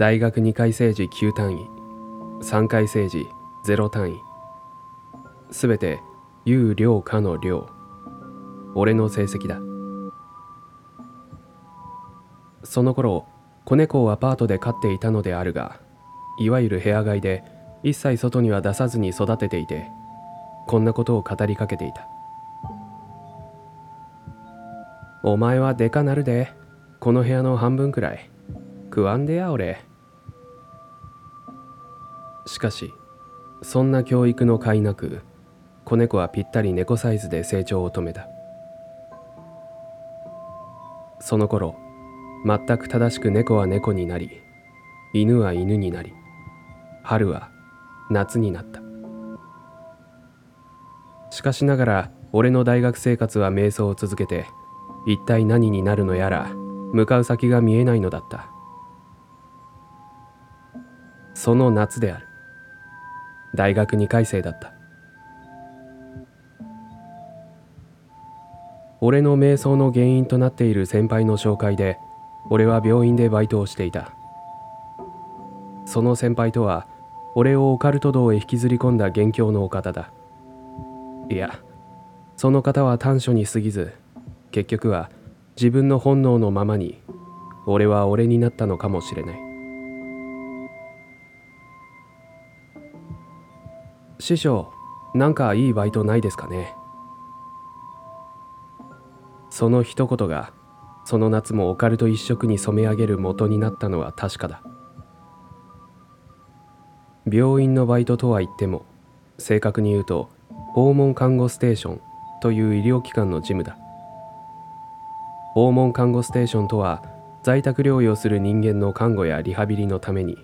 大学2回生時9単位3回生時0単位すべて有量かの量。俺の成績だ。その頃子猫をアパートで飼っていたのであるがいわゆる部屋飼いで一切外には出さずに育てていてこんなことを語りかけていた「お前はでかなるで。この部屋の半分くらい。食わんでや俺」しかしそんな教育の甲斐なく子猫はぴったり猫サイズで成長を止めた。その頃全く正しく猫は猫になり犬は犬になり春は夏になった。しかしながら俺の大学生活は瞑想を続けて一体何になるのやら向かう先が見えないのだった。その夏である。大学2回生だった。俺の瞑想の原因となっている先輩の紹介で俺は病院でバイトをしていた。その先輩とは俺をオカルト道へ引きずり込んだ元凶のお方だ。いやその方は短所に過ぎず結局は自分の本能のままに俺は俺になったのかもしれない。師匠なんかいいバイトないですかね？その一言がその夏もオカルト一色に染め上げる元になったのは確かだ。病院のバイトとは言っても正確に言うと訪問看護ステーションという医療機関の事務だ。訪問看護ステーションとは在宅療養する人間の看護やリハビリのために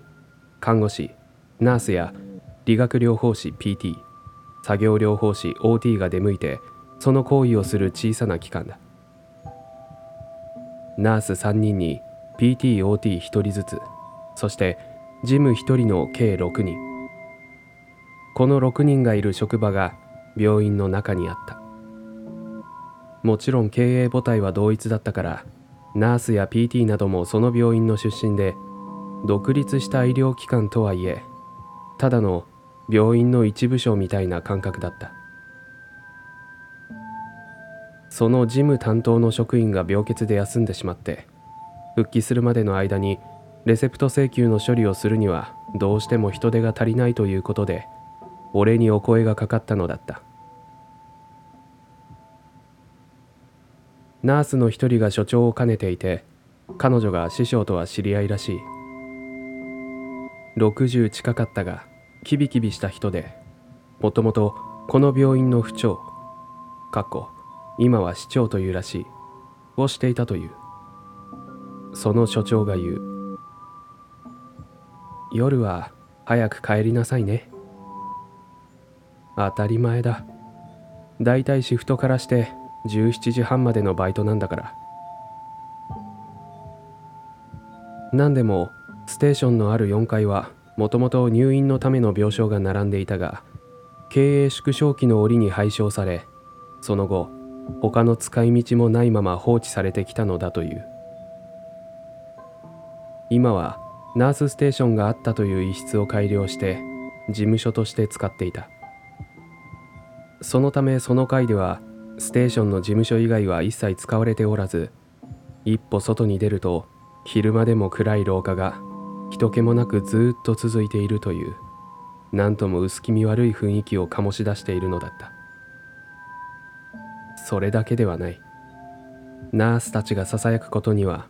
看護師ナースや理学療法士 PT 作業療法士 OT が出向いてその行為をする小さな機関だ。ナース3人に PTOT1 人ずつそして事務1人の計6人。この6人がいる職場が病院の中にあった。もちろん経営母体は同一だったからナースや PT などもその病院の出身で独立した医療機関とはいえただの病院の一部署みたいな感覚だった。その事務担当の職員が病欠で休んでしまって復帰するまでの間にレセプト請求の処理をするにはどうしても人手が足りないということで俺にお声がかかったのだった。ナースの一人が所長を兼ねていて彼女が師匠とは知り合いらしい。60近かったがキビキビした人でもともとこの病院の府長かっこ今は市長というらしいをしていたという。その所長が言う。夜は早く帰りなさいね。当たり前だ。だいたいシフトからして17時半までのバイトなんだから。何でもステーションのある4階はもともと入院のための病床が並んでいたが経営縮小期の折に廃止されその後他の使い道もないまま放置されてきたのだという。今はナースステーションがあったという一室を改良して事務所として使っていた。そのためその階ではステーションの事務所以外は一切使われておらず一歩外に出ると昼間でも暗い廊下が人気もなくずっと続いているという何とも薄気味悪い雰囲気を醸し出しているのだった。それだけではない。ナースたちがささやくことには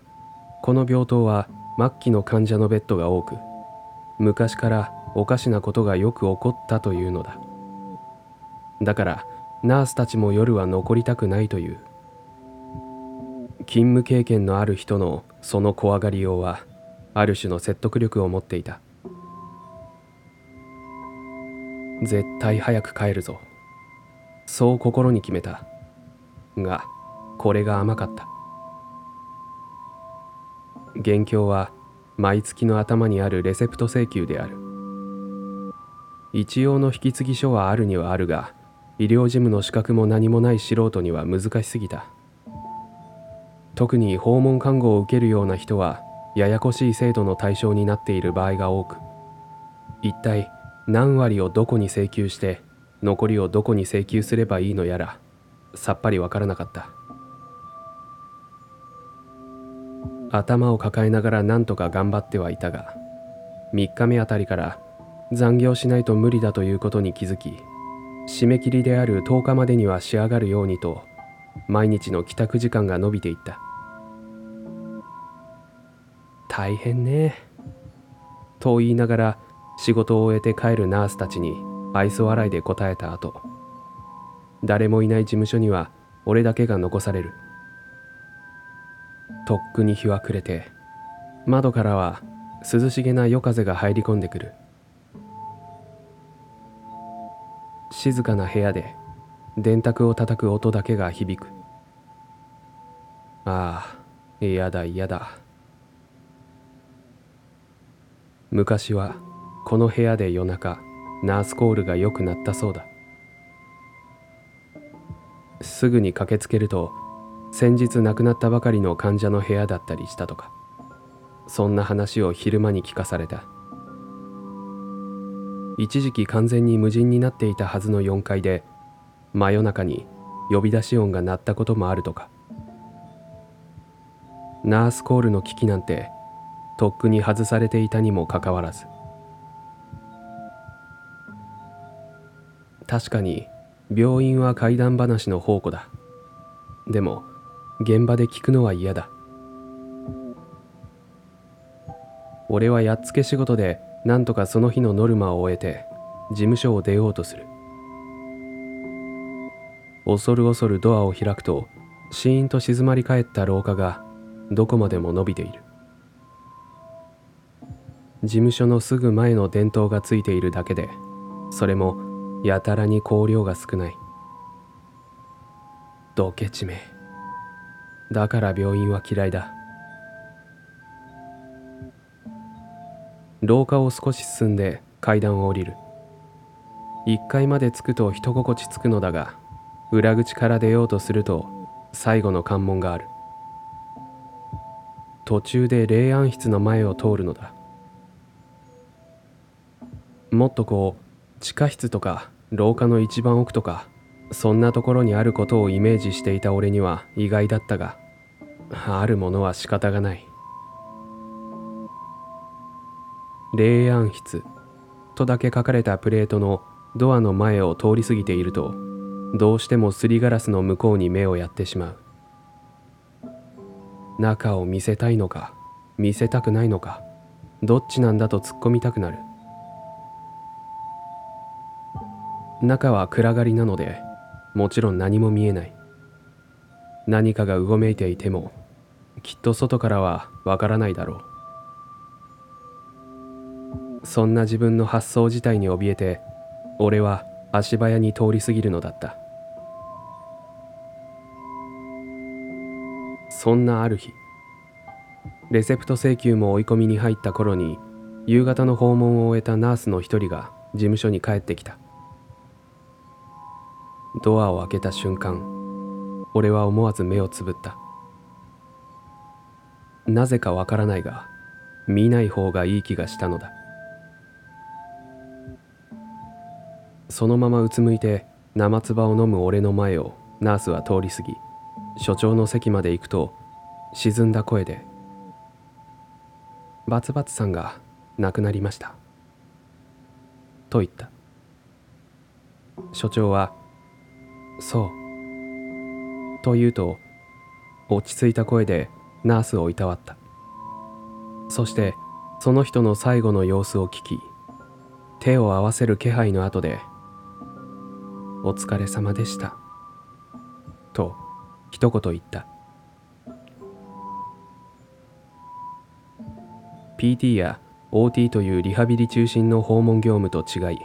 この病棟は末期の患者のベッドが多く昔からおかしなことがよく起こったというのだ。だからナースたちも夜は残りたくないという。勤務経験のある人のその怖がりようはある種の説得力を持っていた。絶対早く帰るぞ。そう心に決めた。がこれが甘かった。元凶は毎月の頭にあるレセプト請求である。一応の引き継ぎ書はあるにはあるが医療事務の資格も何もない素人には難しすぎた。特に訪問看護を受けるような人はややこしい制度の対象になっている場合が多く一体何割をどこに請求して残りをどこに請求すればいいのやらさっぱりわからなかった。頭を抱えながら何とか頑張ってはいたが3日目あたりから残業しないと無理だということに気づき締め切りである10日までには仕上がるようにと毎日の帰宅時間が伸びていった。大変ね。と言いながら仕事を終えて帰るナースたちに愛想笑いで答えた後誰もいない事務所には俺だけが残される。とっくに日は暮れて窓からは涼しげな夜風が入り込んでくる。静かな部屋で電卓を叩く音だけが響く。ああ嫌だ嫌だ。昔はこの部屋で夜中ナースコールが良くなったそうだ。すぐに駆けつけると先日亡くなったばかりの患者の部屋だったりしたとかそんな話を昼間に聞かされた。一時期完全に無人になっていたはずの4階で真夜中に呼び出し音が鳴ったこともあるとか。ナースコールの危機なんてとっくに外されていたにもかかわらず。確かに病院は怪談話の宝庫だ。でも現場で聞くのは嫌だ。俺はやっつけ仕事でなんとかその日のノルマを終えて事務所を出ようとする。恐る恐るドアを開くとシーンと静まり返った廊下がどこまでも伸びている。事務所のすぐ前の電灯がついているだけでそれもやたらに光量が少ない。ドケチめ。だから病院は嫌いだ。廊下を少し進んで階段を降りる。1階まで着くと人心地つくのだが裏口から出ようとすると最後の関門がある。途中で霊安室の前を通るのだ。もっとこう地下室とか廊下の一番奥とかそんなところにあることをイメージしていた俺には意外だったがあるものは仕方がない。霊安室とだけ書かれたプレートのドアの前を通り過ぎているとどうしてもすりガラスの向こうに目をやってしまう。中を見せたいのか見せたくないのかどっちなんだと突っ込みたくなる。中は暗がりなのでもちろん何も見えない。何かがうごめいていてもきっと外からはわからないだろう。そんな自分の発想自体に怯えて俺は足早に通り過ぎるのだった。そんなある日レセプト請求も追い込みに入った頃に夕方の訪問を終えたナースの一人が事務所に帰ってきた。ドアを開けた瞬間俺は思わず目をつぶった。なぜかわからないが見ない方がいい気がしたのだ。そのままうつむいて生唾を飲む俺の前をナースは通り過ぎ所長の席まで行くと沈んだ声で「バツバツさんが亡くなりました」と言った。所長は「そう」と言うと落ち着いた声でナースをいたわった。そしてその人の最後の様子を聞き手を合わせる気配の後で「お疲れ様でした」と一言言った。PT や OT というリハビリ中心の訪問業務と違い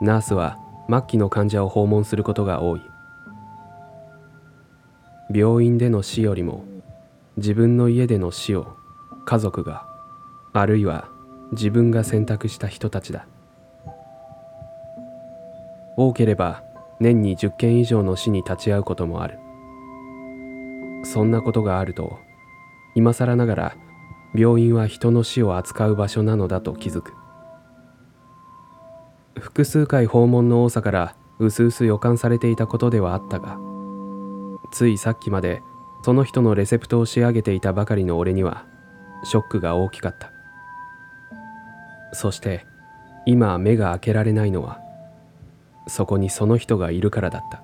ナースは末期の患者を訪問することが多い。病院での死よりも自分の家での死を家族があるいは自分が選択した人たちだ。多ければ年に10件以上の死に立ち会うこともある。そんなことがあると今更ながら病院は人の死を扱う場所なのだと気づく。複数回訪問の多さからうすうす予感されていたことではあったがついさっきまでその人のレセプトを仕上げていたばかりの俺にはショックが大きかった。そして今目が開けられないのはそこにその人がいるからだった。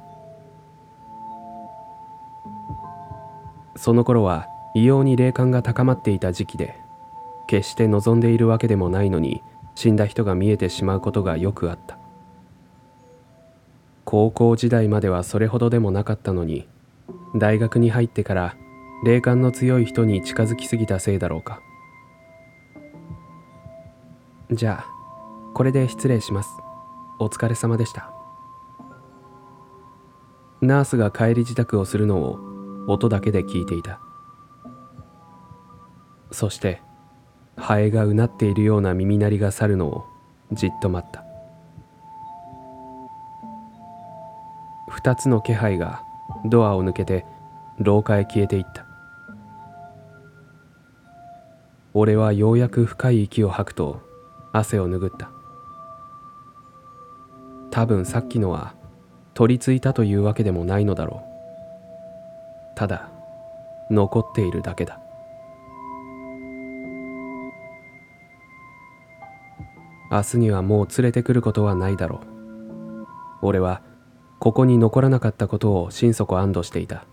その頃は異様に霊感が高まっていた時期で決して望んでいるわけでもないのに死んだ人が見えてしまうことがよくあった。高校時代まではそれほどでもなかったのに大学に入ってから霊感の強い人に近づきすぎたせいだろうか。じゃあこれで失礼します。お疲れ様でした。ナースが帰り支度をするのを音だけで聞いていた。そしてハエがうなっているような耳鳴りが去るのをじっと待った。二つの気配がドアを抜けて廊下へ消えていった。俺はようやく深い息を吐くと汗を拭った。多分さっきのは取り付いたというわけでもないのだろう。ただ残っているだけだ。明日にはもう連れてくることはないだろう。俺はここに残らなかったことを心底安堵していた。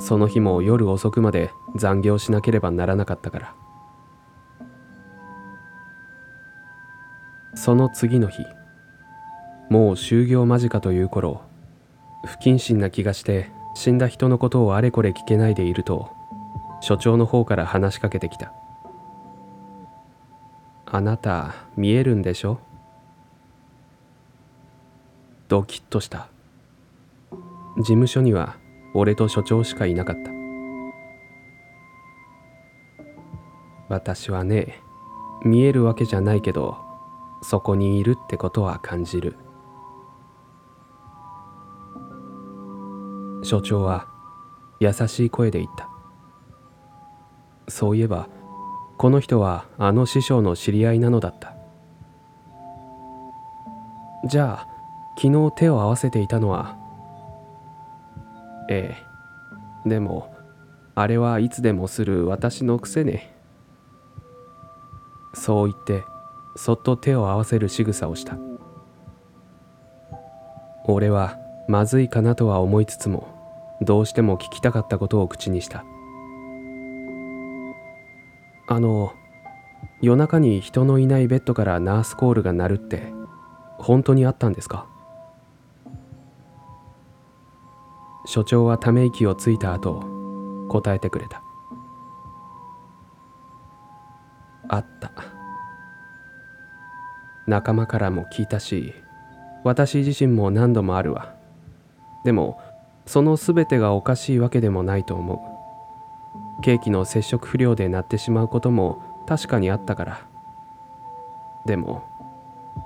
その日も夜遅くまで残業しなければならなかったから。その次の日もう就業間近という頃不謹慎な気がして死んだ人のことをあれこれ聞けないでいると所長の方から話しかけてきた。あなた見えるんでしょ？ドキッとした。事務所には俺と所長しかいなかった。私はね見えるわけじゃないけどそこにいるってことは感じる。所長は優しい声で言った。そういえばこの人はあの師匠の知り合いなのだった。じゃあ昨日手を合わせていたのは？ええ。でもあれはいつでもする私の癖ね。そう言ってそっと手を合わせる仕草をした。俺はまずいかなとは思いつつもどうしても聞きたかったことを口にした。あの夜中に人のいないベッドからナースコールが鳴るって本当にあったんですか？所長はため息をついた後答えてくれた。あった。仲間からも聞いたし私自身も何度もあるわ。でもその全てがおかしいわけでもないと思う。ケーキの接触不良で鳴ってしまうことも確かにあったから。でも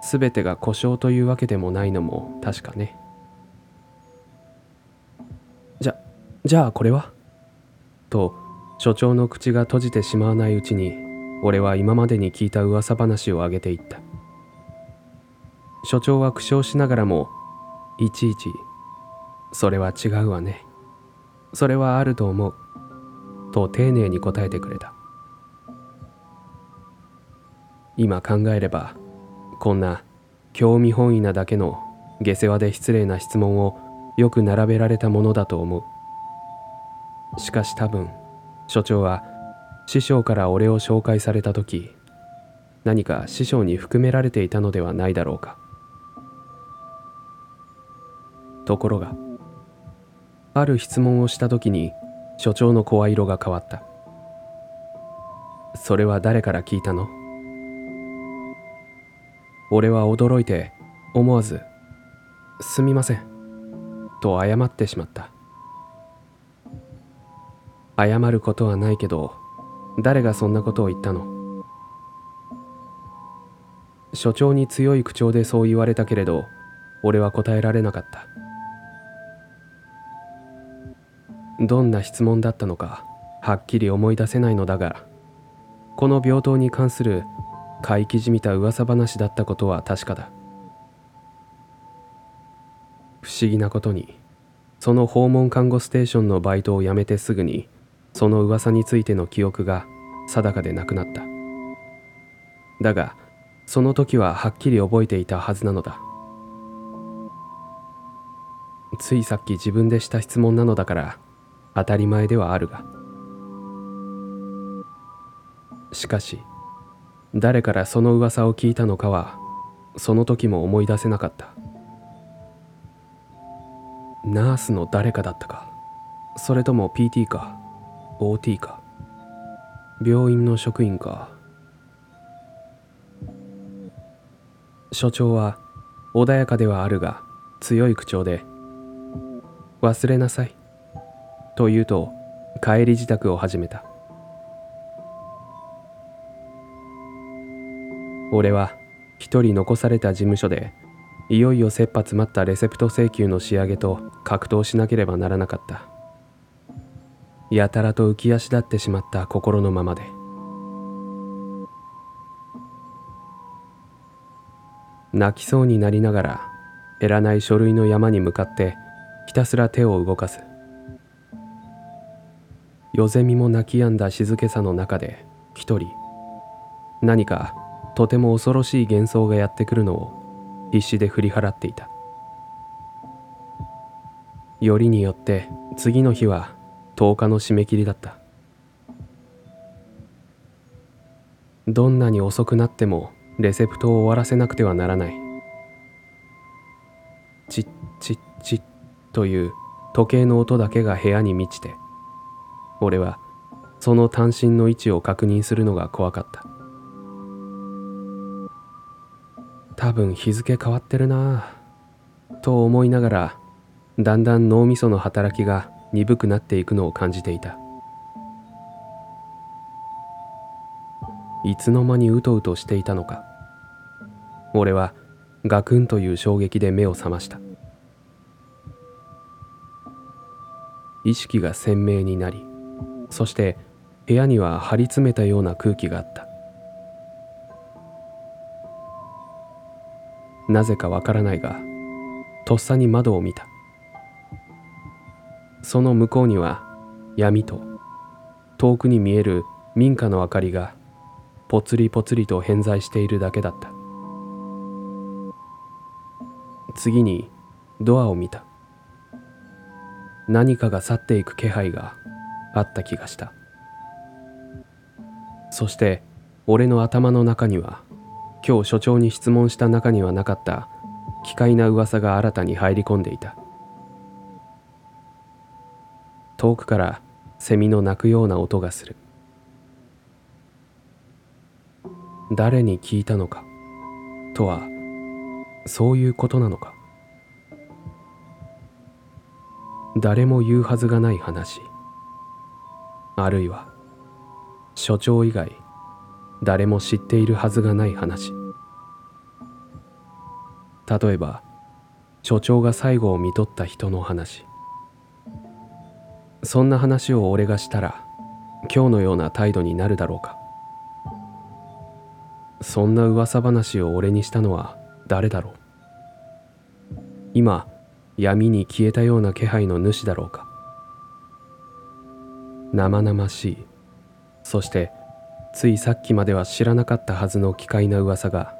全てが故障というわけでもないのも確かね。じゃじゃあこれは？と所長の口が閉じてしまわないうちに俺は今までに聞いた噂話を挙げていった。所長は苦笑しながらもいちいち「それは違うわね。それはあると思う」と丁寧に答えてくれた。今考えればこんな興味本位なだけの下世話で失礼な質問をよく並べられたものだと思う。しかし多分所長は師匠から俺を紹介された時何か師匠に含められていたのではないだろうか。ところがある質問をした時に所長の声色が変わった。それは誰から聞いたの？俺は驚いて思わず「すみません」と謝ってしまった。謝ることはないけど誰がそんなことを言ったの？所長に強い口調でそう言われたけれど俺は答えられなかった。どんな質問だったのかはっきり思い出せないのだがこの病棟に関する怪奇じみた噂話だったことは確かだ。不思議なことにその訪問看護ステーションのバイトを辞めてすぐにその噂についての記憶が定かでなくなった。だがその時ははっきり覚えていたはずなのだ。ついさっき自分でした質問なのだから当たり前ではあるが。しかし誰からその噂を聞いたのかはその時も思い出せなかった。ナースの誰かだったか。それとも PT か OT か。病院の職員か。所長は穏やかではあるが強い口調で「忘れなさい」と言うと帰り支度を始めた。俺は一人残された事務所でいよいよ切羽詰まったレセプト請求の仕上げと格闘しなければならなかった。やたらと浮き足立ってしまった心のままで。泣きそうになりながら減らない書類の山に向かってひたすら手を動かす。夜ゼミも泣き止んだ静けさの中で一人。何かとても恐ろしい幻想がやってくるのを必死で振り払っていた。よりによって次の日は10日の締め切りだった。どんなに遅くなってもレセプトを終わらせなくてはならない。チッチッチッという時計の音だけが部屋に満ちて俺はその単身の位置を確認するのが怖かった。多分日付変わってるなぁと思いながらだんだん脳みその働きが鈍くなっていくのを感じていた。いつの間にうとうとしていたのか。俺はガクンという衝撃で目を覚ました。意識が鮮明になりそして部屋には張り詰めたような空気があった。なぜかわからないがとっさに窓を見た。その向こうには闇と遠くに見える民家の明かりがぽつりぽつりと偏在しているだけだった。次にドアを見た。何かが去っていく気配があった気がした。そして俺の頭の中には今日所長に質問した中にはなかった奇怪な噂が新たに入り込んでいた。遠くからセミの鳴くような音がする。誰に聞いたのかとはそういうことなのか。誰も言うはずがない話。あるいは所長以外誰も知っているはずがない話。例えば所長が最後を見とった人の話。そんな話を俺がしたら今日のような態度になるだろうか。そんな噂話を俺にしたのは誰だろう。今闇に消えたような気配の主だろうか。生々しい。そしてついさっきまでは知らなかったはずの奇怪な噂が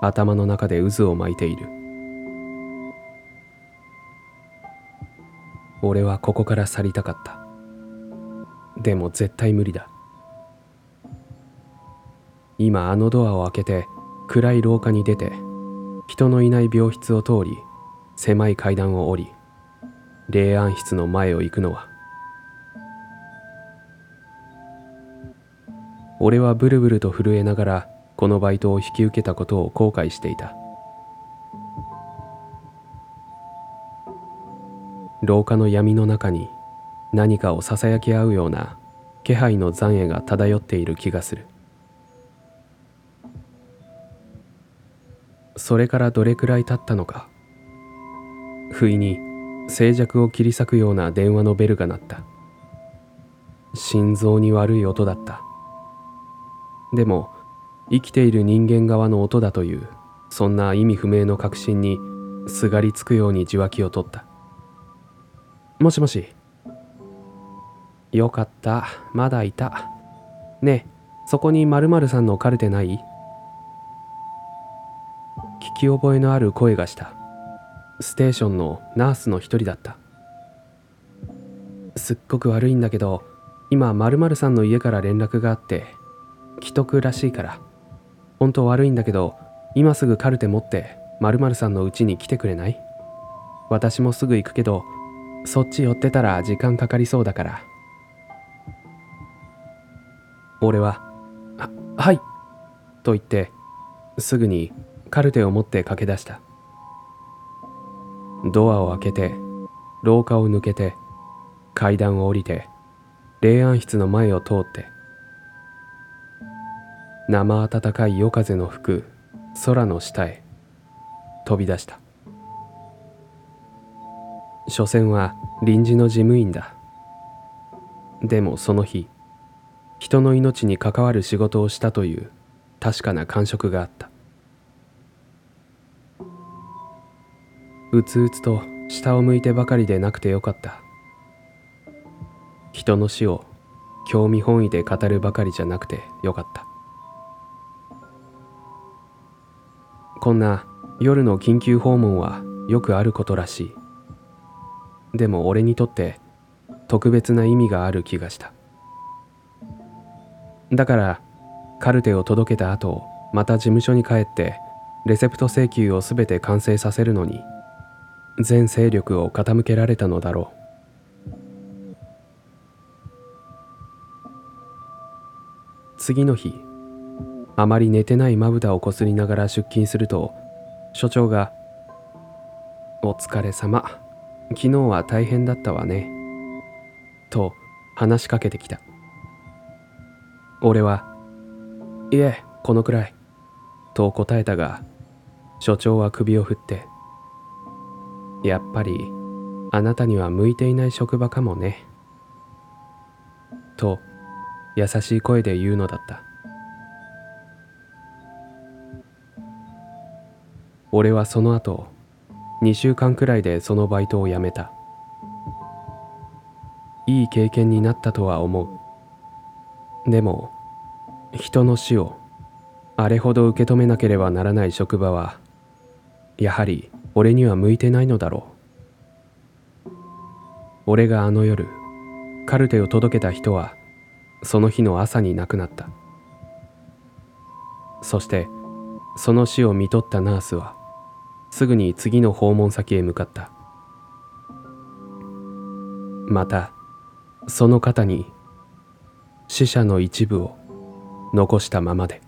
頭の中で渦を巻いている。俺はここから去りたかった。でも絶対無理だ。今あのドアを開けて暗い廊下に出て人のいない病室を通り狭い階段を降り霊安室の前を行くのは俺はブルブルと震えながらこのバイトを引き受けたことを後悔していた。廊下の闇の中に何かをささやき合うような気配の残影が漂っている気がする。それからどれくらい経ったのか。不意に静寂を切り裂くような電話のベルが鳴った。心臓に悪い音だった。でも生きている人間側の音だというそんな意味不明の確信にすがりつくように受話器を取った。もしもし。よかった。まだいた。ねえそこに〇〇さんのカルテない？聞き覚えのある声がした。ステーションのナースの一人だった。すっごく悪いんだけど今〇〇さんの家から連絡があって既得らしいから。本当悪いんだけど今すぐカルテ持って〇〇さんの家に来てくれない？私もすぐ行くけどそっち寄ってたら時間かかりそうだから。俺は「ははい」と言ってすぐにカルテを持って駆け出した。ドアを開けて廊下を抜けて階段を降りて霊安室の前を通って生暖かい夜風の吹く空の下へ飛び出した。所詮は臨時の事務員だ。でもその日人の命に関わる仕事をしたという確かな感触があった。うつうつと下を向いてばかりでなくてよかった。人の死を興味本位で語るばかりじゃなくてよかった。こんな夜の緊急訪問はよくあることらしい。でも俺にとって特別な意味がある気がした。だからカルテを届けた後また事務所に帰ってレセプト請求を全て完成させるのに全勢力を傾けられたのだろう。次の日あまり寝てないまぶたをこすりながら出勤すると所長が「お疲れ様昨日は大変だったわね」と話しかけてきた。俺は「いえこのくらい」と答えたが所長は首を振って「やっぱりあなたには向いていない職場かもね」と優しい声で言うのだった。俺はその後2週間くらいでそのバイトを辞めた。いい経験になったとは思う。でも人の死をあれほど受け止めなければならない職場はやはり俺には向いてないのだろう。俺があの夜カルテを届けた人はその日の朝に亡くなった。そしてその死を見とったナースはすぐに次の訪問先へ向かった。またその肩に死者の一部を残したままで。